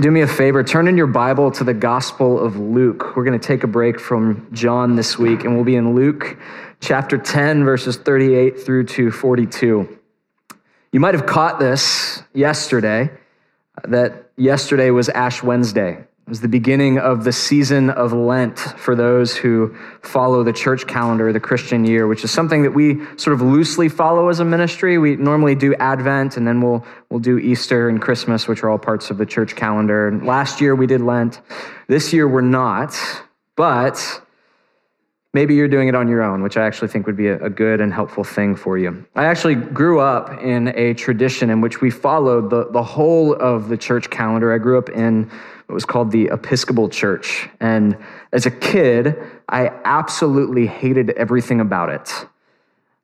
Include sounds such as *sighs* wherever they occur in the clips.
do me a favor, turn in your Bible to the Gospel of Luke. We're going to take a break from John this week, and we'll be in Luke chapter 10, verses 38 through to 42. You might have caught this yesterday, that yesterday was Ash Wednesday. It was the beginning of the season of Lent for those who follow the church calendar, the Christian year, which is something that we sort of loosely follow as a ministry. We normally do Advent and then we'll, we'll do Easter and Christmas, which are all parts of the church calendar. And last year we did Lent. This year we're not, but maybe you're doing it on your own, which I actually think would be a, a good and helpful thing for you. I actually grew up in a tradition in which we followed the, the whole of the church calendar. I grew up in it was called the Episcopal Church. And as a kid, I absolutely hated everything about it.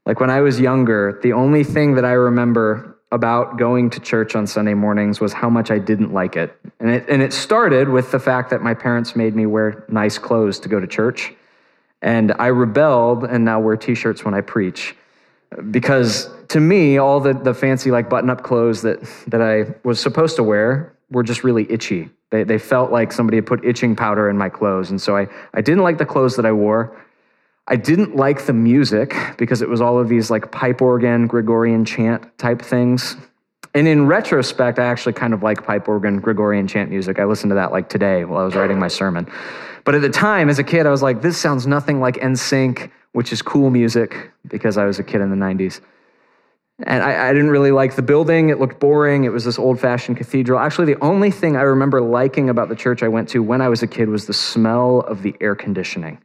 Like when I was younger, the only thing that I remember about going to church on Sunday mornings was how much I didn't like it. And it, and it started with the fact that my parents made me wear nice clothes to go to church. And I rebelled and now wear t shirts when I preach. Because to me, all the, the fancy, like button up clothes that, that I was supposed to wear were just really itchy. They, they felt like somebody had put itching powder in my clothes. And so I, I didn't like the clothes that I wore. I didn't like the music because it was all of these like pipe organ, Gregorian chant type things. And in retrospect, I actually kind of like pipe organ, Gregorian chant music. I listened to that like today while I was writing my sermon. But at the time, as a kid, I was like, this sounds nothing like NSYNC, which is cool music because I was a kid in the 90s. And I, I, didn't really like the building. It looked boring. It was this old fashioned cathedral. Actually, the only thing I remember liking about the church I went to when I was a kid was the smell of the air conditioning.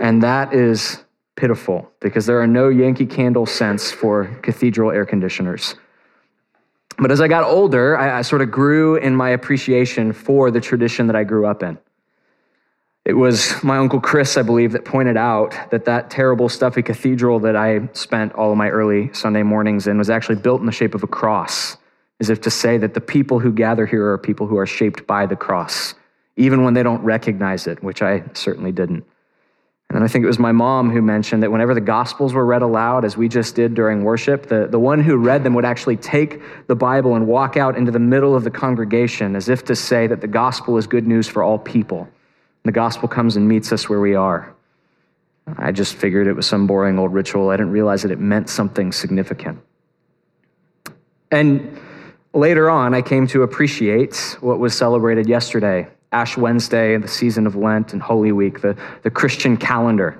And that is pitiful because there are no Yankee Candle scents for cathedral air conditioners. But as I got older, I, I sort of grew in my appreciation for the tradition that I grew up in. It was my Uncle Chris, I believe, that pointed out that that terrible stuffy cathedral that I spent all of my early Sunday mornings in was actually built in the shape of a cross, as if to say that the people who gather here are people who are shaped by the cross, even when they don't recognize it, which I certainly didn't. And I think it was my mom who mentioned that whenever the Gospels were read aloud, as we just did during worship, the, the one who read them would actually take the Bible and walk out into the middle of the congregation as if to say that the Gospel is good news for all people. The gospel comes and meets us where we are. I just figured it was some boring old ritual. I didn't realize that it meant something significant. And later on, I came to appreciate what was celebrated yesterday Ash Wednesday, the season of Lent, and Holy Week, the, the Christian calendar.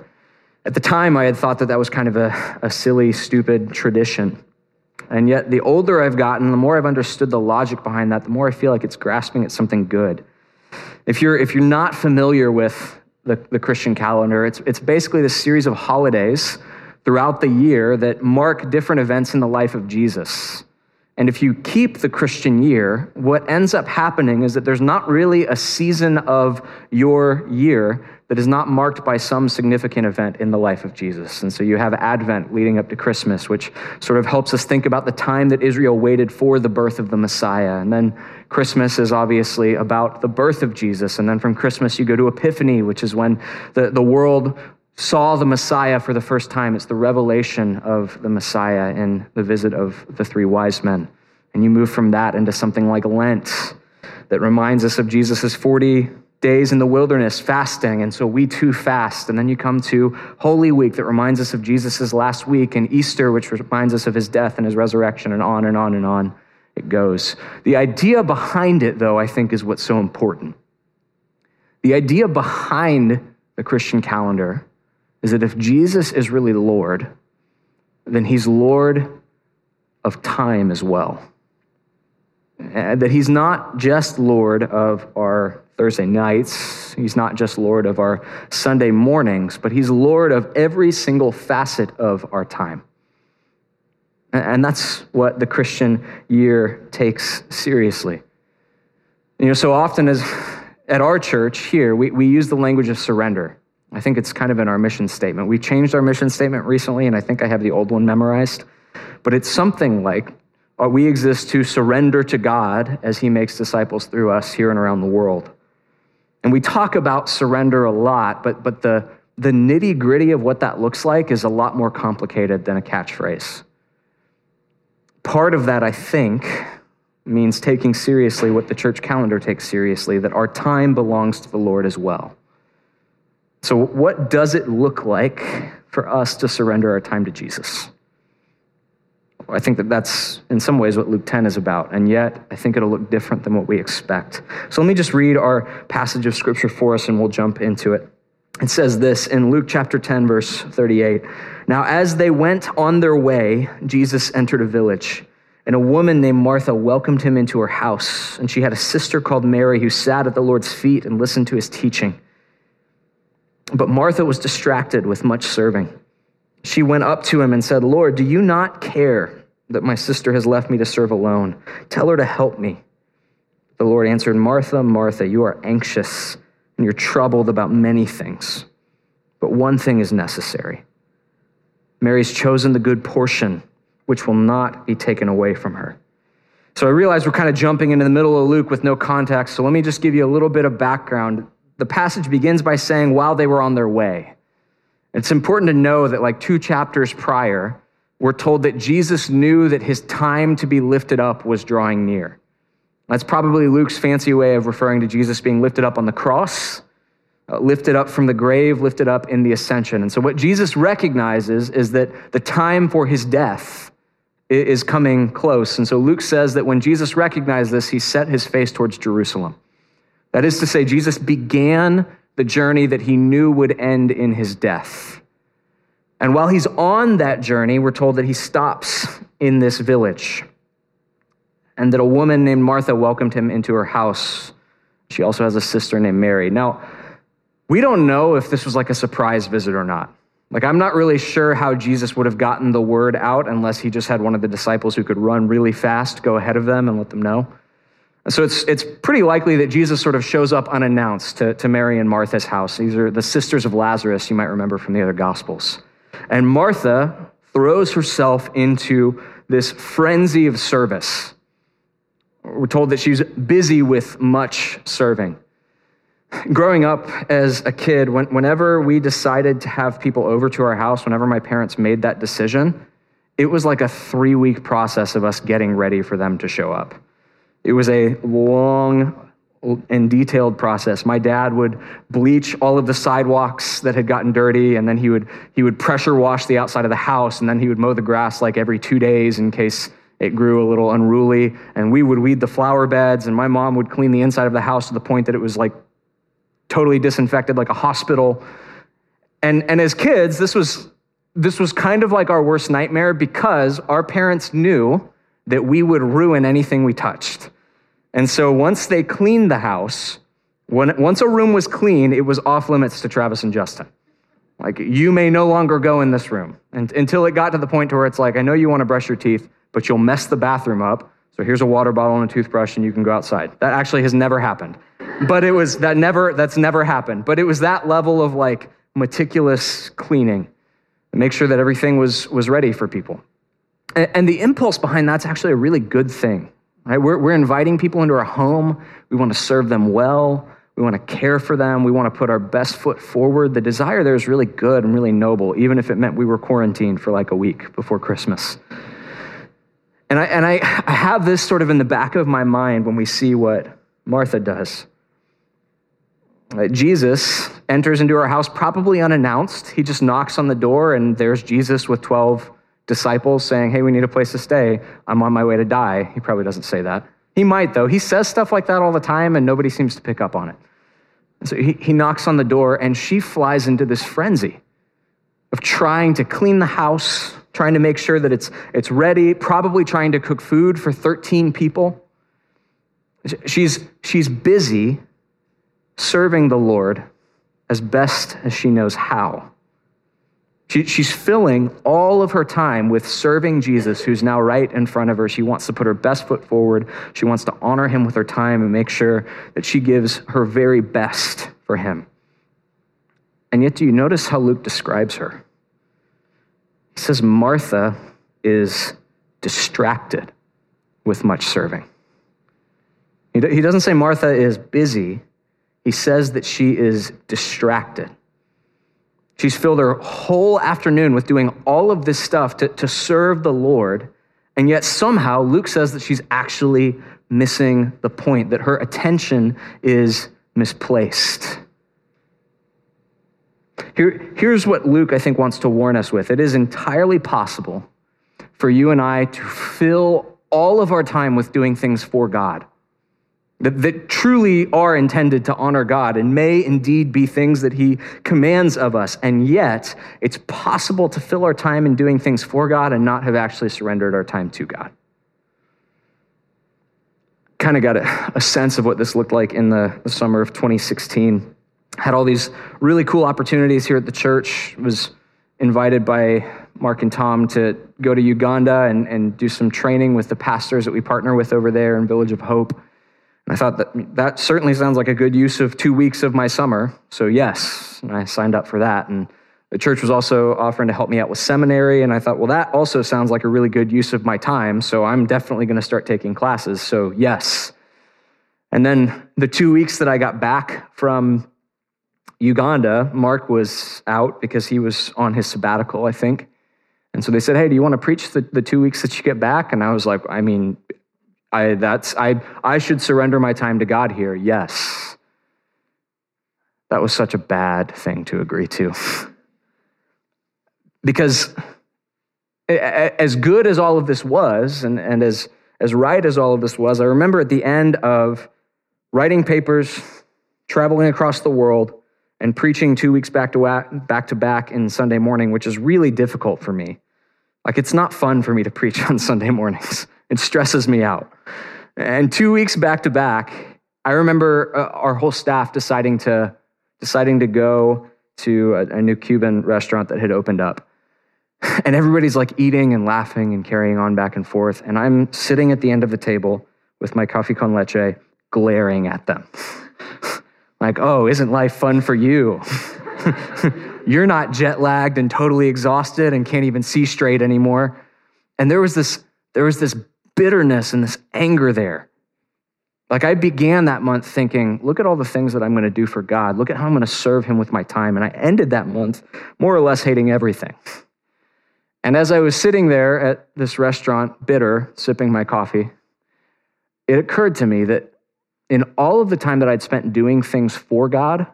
At the time, I had thought that that was kind of a, a silly, stupid tradition. And yet, the older I've gotten, the more I've understood the logic behind that, the more I feel like it's grasping at something good. If you're, if you're not familiar with the, the Christian calendar, it's, it's basically this series of holidays throughout the year that mark different events in the life of Jesus. And if you keep the Christian year, what ends up happening is that there's not really a season of your year that is not marked by some significant event in the life of Jesus. And so you have Advent leading up to Christmas, which sort of helps us think about the time that Israel waited for the birth of the Messiah. And then Christmas is obviously about the birth of Jesus. And then from Christmas, you go to Epiphany, which is when the, the world saw the Messiah for the first time. It's the revelation of the Messiah in the visit of the three wise men. And you move from that into something like Lent that reminds us of Jesus' 40 days in the wilderness fasting. And so we too fast. And then you come to Holy Week that reminds us of Jesus' last week, and Easter, which reminds us of his death and his resurrection, and on and on and on it goes. The idea behind it, though, I think is what's so important. The idea behind the Christian calendar is that if Jesus is really Lord, then he's Lord of time as well. And that he's not just Lord of our Thursday nights, he's not just Lord of our Sunday mornings, but he's Lord of every single facet of our time. And that's what the Christian year takes seriously. You know, so often as at our church here, we, we use the language of surrender. I think it's kind of in our mission statement. We changed our mission statement recently, and I think I have the old one memorized. But it's something like uh, we exist to surrender to God as He makes disciples through us here and around the world. And we talk about surrender a lot, but, but the, the nitty gritty of what that looks like is a lot more complicated than a catchphrase part of that, I think, means taking seriously what the church calendar takes seriously, that our time belongs to the Lord as well. So, what does it look like for us to surrender our time to Jesus? I think that that's in some ways what Luke 10 is about, and yet I think it'll look different than what we expect. So let me just read our passage of scripture for us and we'll jump into it. It says this in Luke chapter 10, verse 38. Now, as they went on their way, Jesus entered a village, and a woman named Martha welcomed him into her house. And she had a sister called Mary who sat at the Lord's feet and listened to his teaching. But Martha was distracted with much serving. She went up to him and said, Lord, do you not care that my sister has left me to serve alone? Tell her to help me. The Lord answered, Martha, Martha, you are anxious and you're troubled about many things, but one thing is necessary. Mary's chosen the good portion, which will not be taken away from her. So I realize we're kind of jumping into the middle of Luke with no context, so let me just give you a little bit of background. The passage begins by saying, while they were on their way. It's important to know that, like two chapters prior, we're told that Jesus knew that his time to be lifted up was drawing near. That's probably Luke's fancy way of referring to Jesus being lifted up on the cross, uh, lifted up from the grave, lifted up in the ascension. And so, what Jesus recognizes is that the time for his death is coming close. And so, Luke says that when Jesus recognized this, he set his face towards Jerusalem. That is to say, Jesus began the journey that he knew would end in his death. And while he's on that journey, we're told that he stops in this village and that a woman named Martha welcomed him into her house. She also has a sister named Mary. Now, we don't know if this was like a surprise visit or not. Like, I'm not really sure how Jesus would have gotten the word out unless he just had one of the disciples who could run really fast, go ahead of them, and let them know. So it's, it's pretty likely that Jesus sort of shows up unannounced to, to Mary and Martha's house. These are the sisters of Lazarus, you might remember from the other Gospels. And Martha throws herself into this frenzy of service. We're told that she's busy with much serving. Growing up as a kid, when, whenever we decided to have people over to our house, whenever my parents made that decision, it was like a three week process of us getting ready for them to show up. It was a long and detailed process. My dad would bleach all of the sidewalks that had gotten dirty, and then he would he would pressure wash the outside of the house, and then he would mow the grass like every two days in case it grew a little unruly. And we would weed the flower beds, and my mom would clean the inside of the house to the point that it was like totally disinfected, like a hospital. And and as kids, this was this was kind of like our worst nightmare because our parents knew that we would ruin anything we touched. And so once they cleaned the house, when, once a room was clean, it was off limits to Travis and Justin. Like, you may no longer go in this room and, until it got to the point to where it's like, I know you want to brush your teeth, but you'll mess the bathroom up. So here's a water bottle and a toothbrush, and you can go outside. That actually has never happened. But it was that never, that's never happened. But it was that level of like meticulous cleaning to make sure that everything was, was ready for people. And, and the impulse behind that's actually a really good thing. Right? We're, we're inviting people into our home. We want to serve them well. We want to care for them. We want to put our best foot forward. The desire there is really good and really noble, even if it meant we were quarantined for like a week before Christmas. And I, and I, I have this sort of in the back of my mind when we see what Martha does. Uh, Jesus enters into our house probably unannounced. He just knocks on the door, and there's Jesus with 12 disciples saying, Hey, we need a place to stay. I'm on my way to die. He probably doesn't say that. He might, though. He says stuff like that all the time, and nobody seems to pick up on it. And so he, he knocks on the door, and she flies into this frenzy of trying to clean the house, trying to make sure that it's, it's ready, probably trying to cook food for 13 people. She's, she's busy serving the Lord as best as she knows how. She, she's filling all of her time with serving Jesus, who's now right in front of her. She wants to put her best foot forward. She wants to honor him with her time and make sure that she gives her very best for him. And yet, do you notice how Luke describes her? He says Martha is distracted with much serving. He doesn't say Martha is busy, he says that she is distracted. She's filled her whole afternoon with doing all of this stuff to, to serve the Lord. And yet, somehow, Luke says that she's actually missing the point, that her attention is misplaced. Here, here's what Luke, I think, wants to warn us with it is entirely possible for you and I to fill all of our time with doing things for God that, that truly are intended to honor God and may indeed be things that He commands of us. And yet, it's possible to fill our time in doing things for God and not have actually surrendered our time to God. Kind of got a, a sense of what this looked like in the, the summer of 2016. Had all these really cool opportunities here at the church. Was invited by Mark and Tom to go to Uganda and, and do some training with the pastors that we partner with over there in Village of Hope and I thought that that certainly sounds like a good use of two weeks of my summer. So, yes, I signed up for that. And the church was also offering to help me out with seminary. And I thought, well, that also sounds like a really good use of my time. So, I'm definitely going to start taking classes. So, yes. And then the two weeks that I got back from Uganda, Mark was out because he was on his sabbatical, I think. And so they said, Hey, do you want to preach the, the two weeks that you get back? And I was like, I mean, I, that's, I, I should surrender my time to God here. Yes. That was such a bad thing to agree to. *laughs* because as good as all of this was, and, and as, as right as all of this was, I remember at the end of writing papers, traveling across the world, and preaching two weeks back to back to back in Sunday morning, which is really difficult for me. Like, it's not fun for me to preach *laughs* on Sunday mornings. It stresses me out. And two weeks back to back, I remember uh, our whole staff deciding to deciding to go to a, a new Cuban restaurant that had opened up. *laughs* And everybody's like eating and laughing and carrying on back and forth. And I'm sitting at the end of the table with my coffee con leche, glaring at them. *laughs* like, oh, isn't life fun for you? *laughs* You're not jet lagged and totally exhausted and can't even see straight anymore. And there was this, there was this bitterness and this anger there. Like I began that month thinking, look at all the things that I'm going to do for God. Look at how I'm going to serve him with my time. And I ended that month more or less hating everything. And as I was sitting there at this restaurant, bitter, sipping my coffee, it occurred to me that in all of the time that I'd spent doing things for God,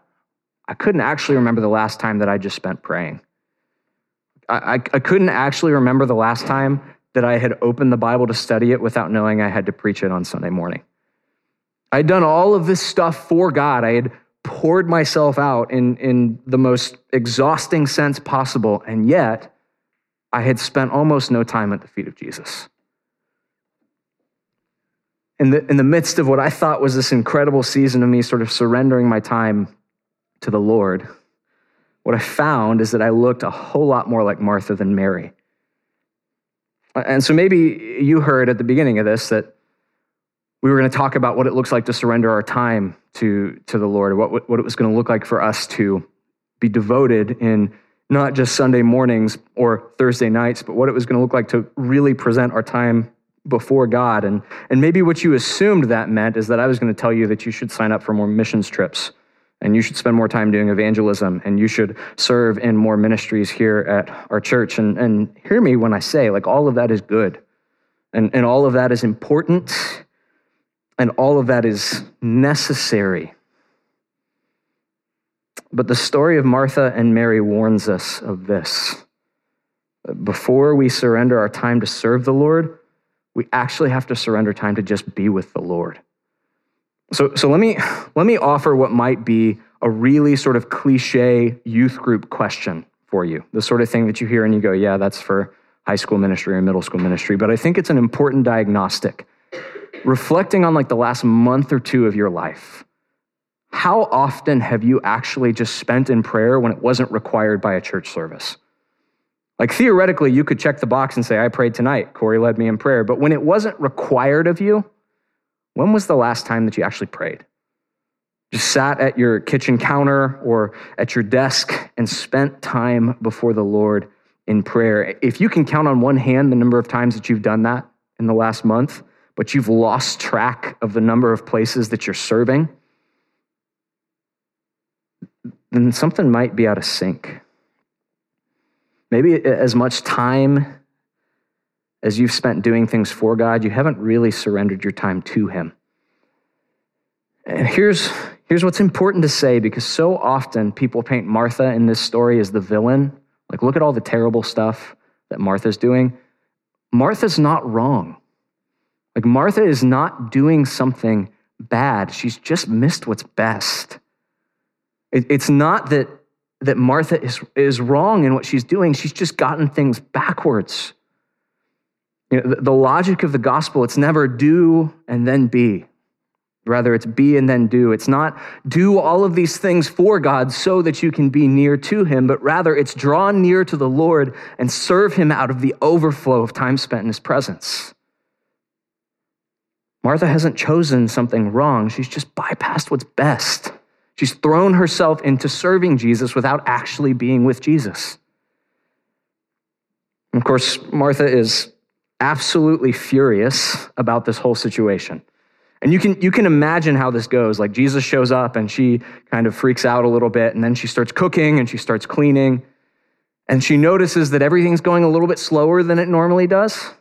I couldn't actually remember the last time that I just spent praying. I, I, I couldn't actually remember the last time that I had opened the Bible to study it without knowing I had to preach it on Sunday morning. I'd done all of this stuff for God. I had poured myself out in, in the most exhausting sense possible, and yet I had spent almost no time at the feet of Jesus. In the, in the midst of what I thought was this incredible season of me sort of surrendering my time to the Lord, what I found is that I looked a whole lot more like Martha than Mary. Uh, and so maybe you heard at the beginning of this that we were going to talk about what it looks like to surrender our time to, to the Lord, what, what it was going to look like for us to be devoted in not just Sunday mornings or Thursday nights, but what it was going to look like to really present our time before God. And, and maybe what you assumed that meant is that I was going to tell you that you should sign up for more missions trips and you should spend more time doing evangelism and you should serve in more ministries here at our church. And, and hear me when i say like all of that is good. And, and all of that is important and all of that is necessary. But the story of martha and mary warns us of this. Before we surrender our time to serve the lord we actually have to surrender time to just be with the lord so, so let, me, let me offer what might be a really sort of cliche youth group question for you. The sort of thing that you hear and you go, yeah, that's for high school ministry or middle school ministry. But I think it's an important diagnostic. Reflecting on like the last month or two of your life, how often have you actually just spent in prayer when it wasn't required by a church service? Like theoretically, you could check the box and say, I prayed tonight. Corey led me in prayer. But when it wasn't required of you, when was the last time that you actually prayed? Just sat at your kitchen counter or at your desk and spent time before the Lord in prayer. If you can count on one hand the number of times that you've done that in the last month, but you've lost track of the number of places that you're serving, then something might be out of sync. Maybe as much time as you've spent doing things for God, you haven't really surrendered your time to Him. And here's, here's what's important to say because so often people paint Martha in this story as the villain. Like, look at all the terrible stuff that Martha's doing. Martha's not wrong. Like, Martha is not doing something bad. She's just missed what's best. It, it's not that, that Martha is, is wrong in what she's doing, she's just gotten things backwards. You know, the, the logic of the gospel, it's never do and then be. Rather, it's be and then do. It's not do all of these things for God so that you can be near to Him, but rather it's draw near to the Lord and serve Him out of the overflow of time spent in His presence. Martha hasn't chosen something wrong, she's just bypassed what's best. She's thrown herself into serving Jesus without actually being with Jesus. Of course, Martha is absolutely furious about this whole situation. And you can, you can imagine how this goes. Like Jesus shows up and she kind of freaks out a little bit, and then she starts cooking and she starts cleaning. And she notices that everything's going a little bit slower than it normally does.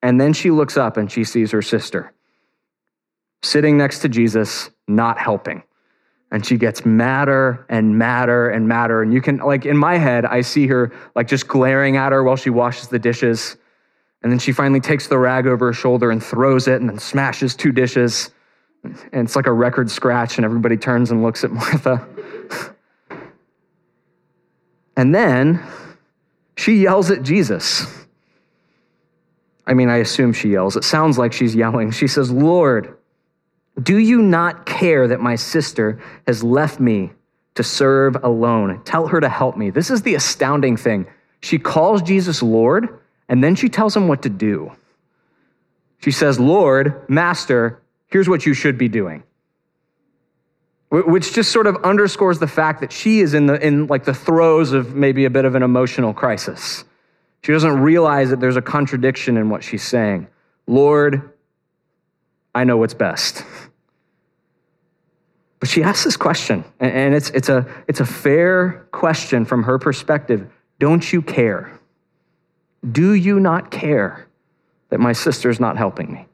And then she looks up and she sees her sister sitting next to Jesus, not helping. And she gets madder and madder and madder. And you can, like, in my head, I see her, like, just glaring at her while she washes the dishes. And then she finally takes the rag over her shoulder and throws it and then smashes two dishes. And it's like a record scratch, and everybody turns and looks at *laughs* Martha. and then she yells at Jesus. I mean, I assume she yells. It sounds like she's yelling. She says, Lord, do you not care that my sister has left me to serve alone? Tell her to help me. This is the astounding thing. She calls Jesus Lord and then she tells him what to do. She says, Lord, Master, here's what you should be doing. Which just sort of underscores the fact that she is in the in like the throes of maybe a bit of an emotional crisis. She doesn't realize that there's a contradiction in what she's saying. Lord, I know what's best. But she asks this question, and it's, it's, a, it's a fair question from her perspective. Don't you care? Do you not care that my sister's not helping me?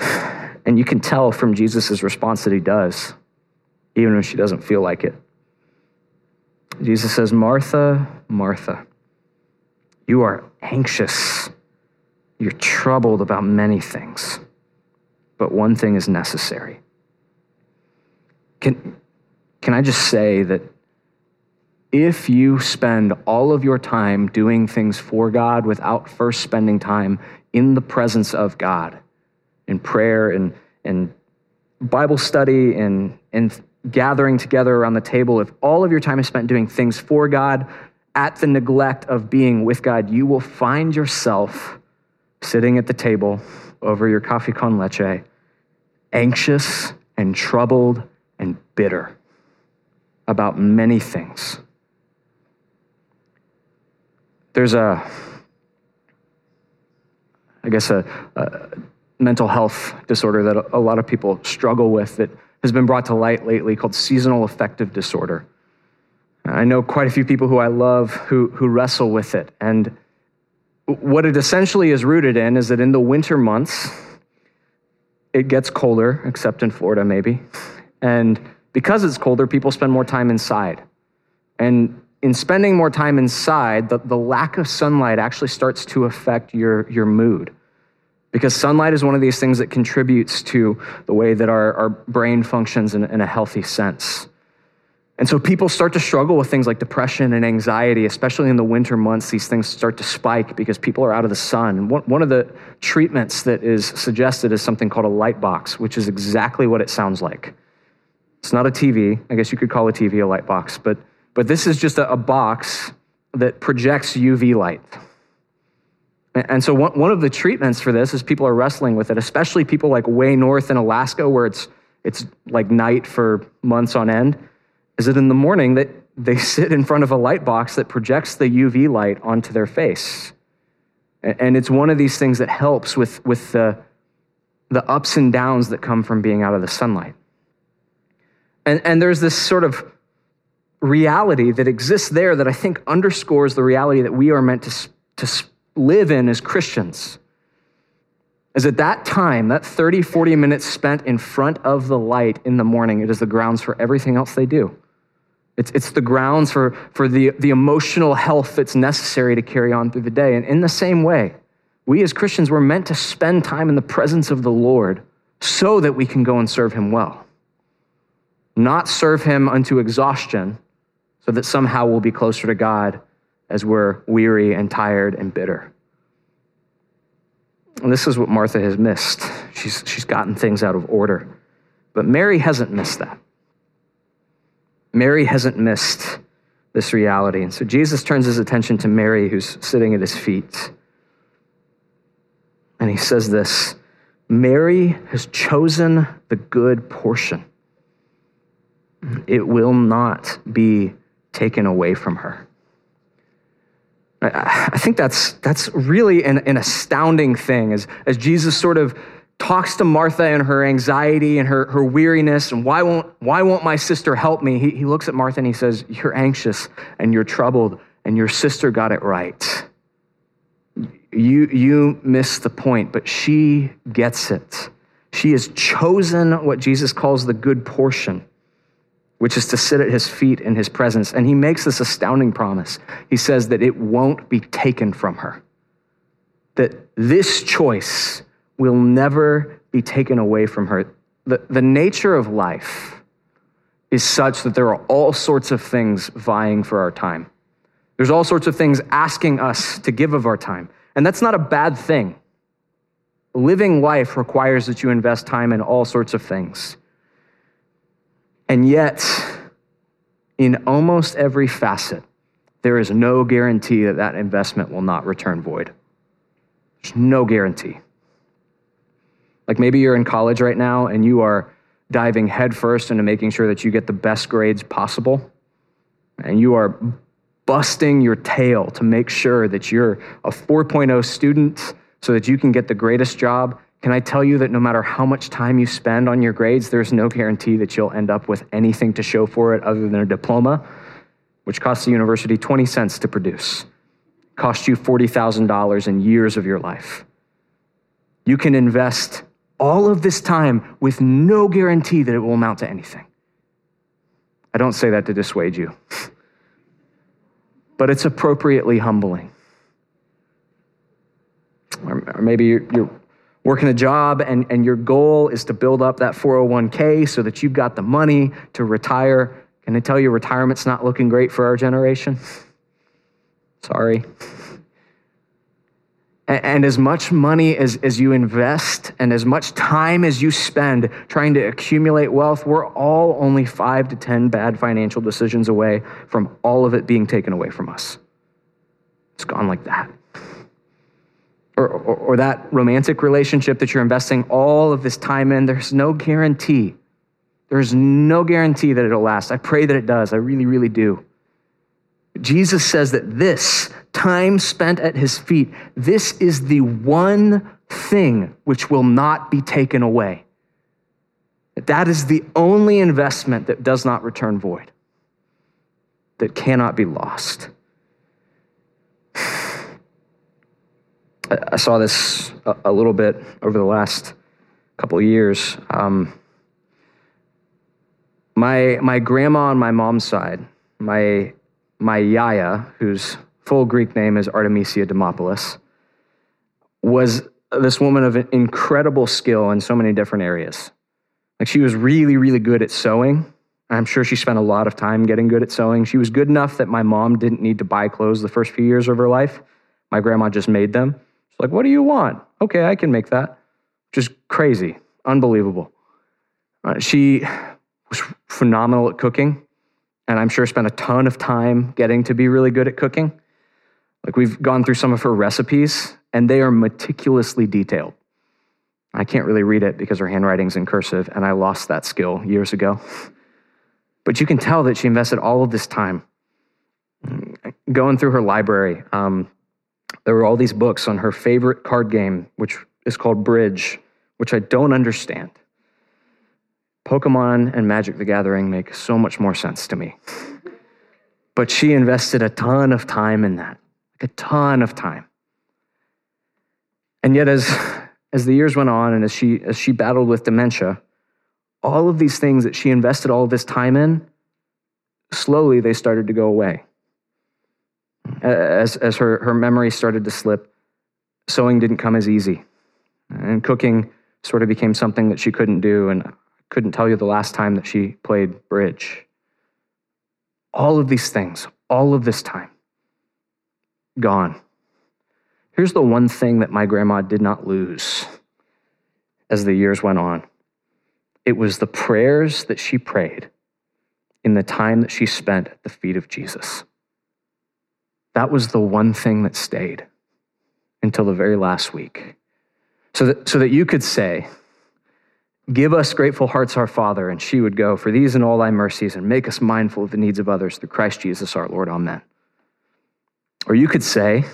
*sighs* And you can tell from Jesus' response that he does, even when she doesn't feel like it. Jesus says, Martha, Martha, you are anxious. You're troubled about many things, but one thing is necessary. Can, can I just say that if you spend all of your time doing things for God without first spending time in the presence of God, in prayer and, and Bible study and, and gathering together around the table, if all of your time is spent doing things for God at the neglect of being with God, you will find yourself sitting at the table over your coffee con leche, anxious and troubled and bitter about many things there's a, I guess, a, a mental health disorder that a lot of people struggle with that has been brought to light lately called seasonal affective disorder. I know quite a few people who I love who, who wrestle with it. And what it essentially is rooted in is that in the winter months, it gets colder, except in Florida, maybe. And because it's colder, people spend more time inside. And in spending more time inside, the, the lack of sunlight actually starts to affect your, your mood. Because sunlight is one of these things that contributes to the way that our, our brain functions in, in a healthy sense. And so people start to struggle with things like depression and anxiety, especially in the winter months. These things start to spike because people are out of the sun. And one of the treatments that is suggested is something called a light box, which is exactly what it sounds like. It's not a TV. I guess you could call a TV a light box, but but this is just a, a box that projects UV light. And so, one, one of the treatments for this is people are wrestling with it, especially people like way north in Alaska where it's, it's like night for months on end. Is that in the morning that they *laughs* sit in front of a light box that projects the UV light onto their face. And it's one of these things that helps with, with the, the ups and downs that come from being out of the sunlight. And, and there's this sort of reality that exists there that I think underscores the reality that we are meant to, to live in as Christians is at that time, that 30, 40 minutes spent in front of the light in the morning, it is the grounds for everything else they do. It's, it's the grounds for, for the, the emotional health that's necessary to carry on through the day. And in the same way, we as Christians were meant to spend time in the presence of the Lord so that we can go and serve Him well. Not serve Him unto exhaustion so that somehow we'll be closer to God as we're weary and tired and bitter. And this is what Martha has missed. She's, she's gotten things out of order. But Mary hasn't missed that. Mary hasn't missed this reality. And so Jesus turns his attention to Mary, who's sitting at his feet. And he says this Mary has chosen the good portion, it will not be taken away from her. I think that's, that's really an, an astounding thing as, as Jesus sort of talks to Martha and her anxiety and her, her weariness and why won't, why won't my sister help me? He, he looks at Martha and he says, You're anxious and you're troubled, and your sister got it right. You, you miss the point, but she gets it. She has chosen what Jesus calls the good portion which is to sit at his feet in his presence. And he makes this astounding promise. He says that it won't be taken from her, that this choice will never be taken away from her. The, the nature of life is such that there are all sorts of things vying for our time. There's all sorts of things asking us to give of our time. And that's not a bad thing. Living life requires that you invest time in all sorts of things. And yet, in almost every facet, there is no guarantee that that investment will not return void. There's no guarantee. Like maybe you're in college right now and you are diving headfirst into making sure that you get the best grades possible, and you are busting your tail to make sure that you're a 4.0 student so that you can get the greatest job can I tell you that no matter how much time you spend on your grades, there's no guarantee that you'll end up with anything to show for it other than a diploma, which costs the university 20 cents to produce, cost you $40,000 in years of your life. You can invest all of this time with no guarantee that it will amount to anything. I don't say that to dissuade you, but it's appropriately humbling. Or, maybe you're working a job and, and your goal is to build up that 401k so that you've got the money to retire. Can I tell you, retirement's not looking great for our generation? *laughs* Sorry. And, and as much money as, as you invest and as much time as you spend trying to accumulate wealth, we're all only five to 10 bad financial decisions away from all of it being taken away from us. It's gone like that or, or, or, that romantic relationship that you're investing all of this time in, there's no guarantee. There's no guarantee that it'll last. I pray that it does. I really, really do. Jesus says that this time spent at his feet, this is the one thing which will not be taken away. That is the only investment that does not return void, that cannot be lost. I saw this a, little bit over the last couple years. Um, my my grandma on my mom's side, my my yaya, whose full Greek name is Artemisia Demopoulos, was this woman of incredible skill in so many different areas. Like she was really, really good at sewing. I'm sure she spent a lot of time getting good at sewing. She was good enough that my mom didn't need to buy clothes the first few years of her life. My grandma just made them. She's like, what do you want? Okay, I can make that. Just crazy, unbelievable. Uh, she was phenomenal at cooking, and I'm sure spent a ton of time getting to be really good at cooking. Like we've gone through some of her recipes, and they are meticulously detailed. I can't really read it because her handwriting's in cursive, and I lost that skill years ago. But you can tell that she invested all of this time going through her library, um, there were all these books on her favorite card game, which is called Bridge, which I don't understand. Pokemon and Magic the Gathering make so much more sense to me. But she invested a ton of time in that, like a ton of time. And yet, as, as the years went on and as she, as she battled with dementia, all of these things that she invested all this time in, slowly they started to go away. Uh, as, as her, her memory started to slip, sewing didn't come as easy. And cooking sort of became something that she couldn't do, and I couldn't tell you the last time that she played bridge. All of these things, all of this time, gone. Here's the one thing that my grandma did not lose as the years went on it was the prayers that she prayed in the time that she spent at the feet of Jesus. That was the one thing that stayed until the very last week. So that, so that you could say, Give us grateful hearts, our Father, and she would go, For these and all thy mercies, and make us mindful of the needs of others through Christ Jesus our Lord. Amen. Or you could say,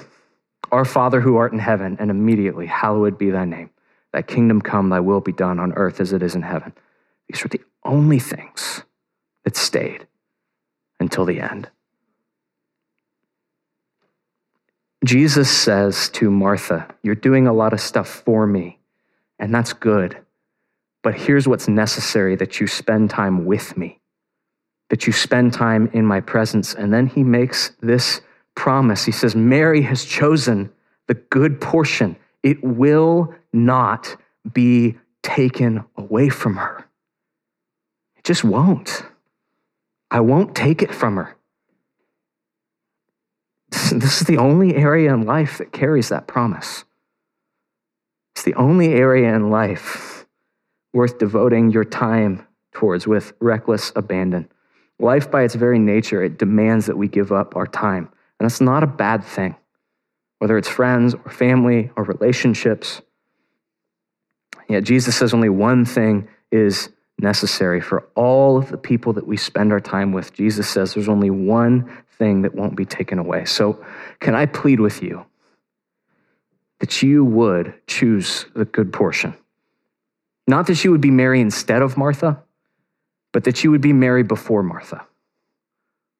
Our Father who art in heaven, and immediately, hallowed be thy name. Thy kingdom come, thy will be done on earth as it is in heaven. These were the only things that stayed until the end. Jesus says to Martha, You're doing a lot of stuff for me, and that's good. But here's what's necessary that you spend time with me, that you spend time in my presence. And then he makes this promise. He says, Mary has chosen the good portion, it will not be taken away from her. It just won't. I won't take it from her. *laughs* This is the only area in life that carries that promise. It's the only area in life worth devoting your time towards with reckless abandon. Life, by its very nature, it demands that we give up our time. And that's not a bad thing, whether it's friends or family or relationships. Yet Jesus says only one thing is necessary for all of the people that we spend our time with. Jesus says there's only one thing that won't be taken away. So, can I plead with you that you would choose the good portion? Not that you would be Mary instead of Martha, but that you would be Mary before Martha.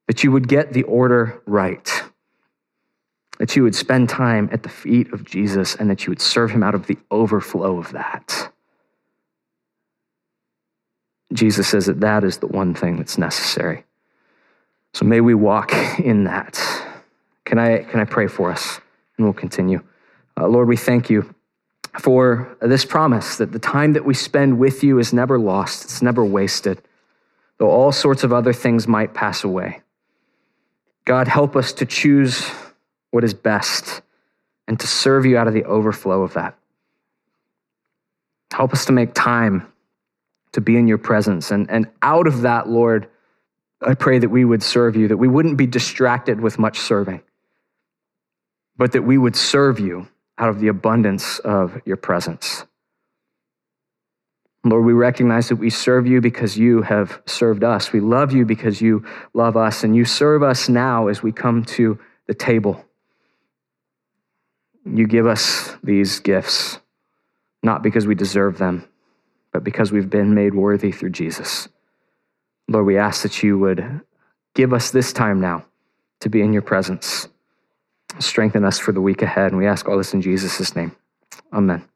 That you would get the order right. That you would spend time at the feet of Jesus and that you would serve him out of the overflow of that. Jesus says that that is the one thing that's necessary. So may we walk in that. Can I, can I pray for us? And we'll continue. Uh, Lord, we thank you for this promise that the time that we spend with you is never lost, it's never wasted, though all sorts of other things might pass away. God, help us to choose what is best and to serve you out of the overflow of that. Help us to make time to be in your presence. And, and out of that, Lord, I pray that we would serve you, that we wouldn't be distracted with much serving, but that we would serve you out of the abundance of your presence. Lord, we recognize that we serve you because you have served us. We love you because you love us, and you serve us now as we come to the table. You give us these gifts, not because we deserve them, but because we've been made worthy through Jesus. Lord, we ask that you would give us this time now to be in your presence. Strengthen us for the week ahead. And we ask all this in Jesus' name. Amen.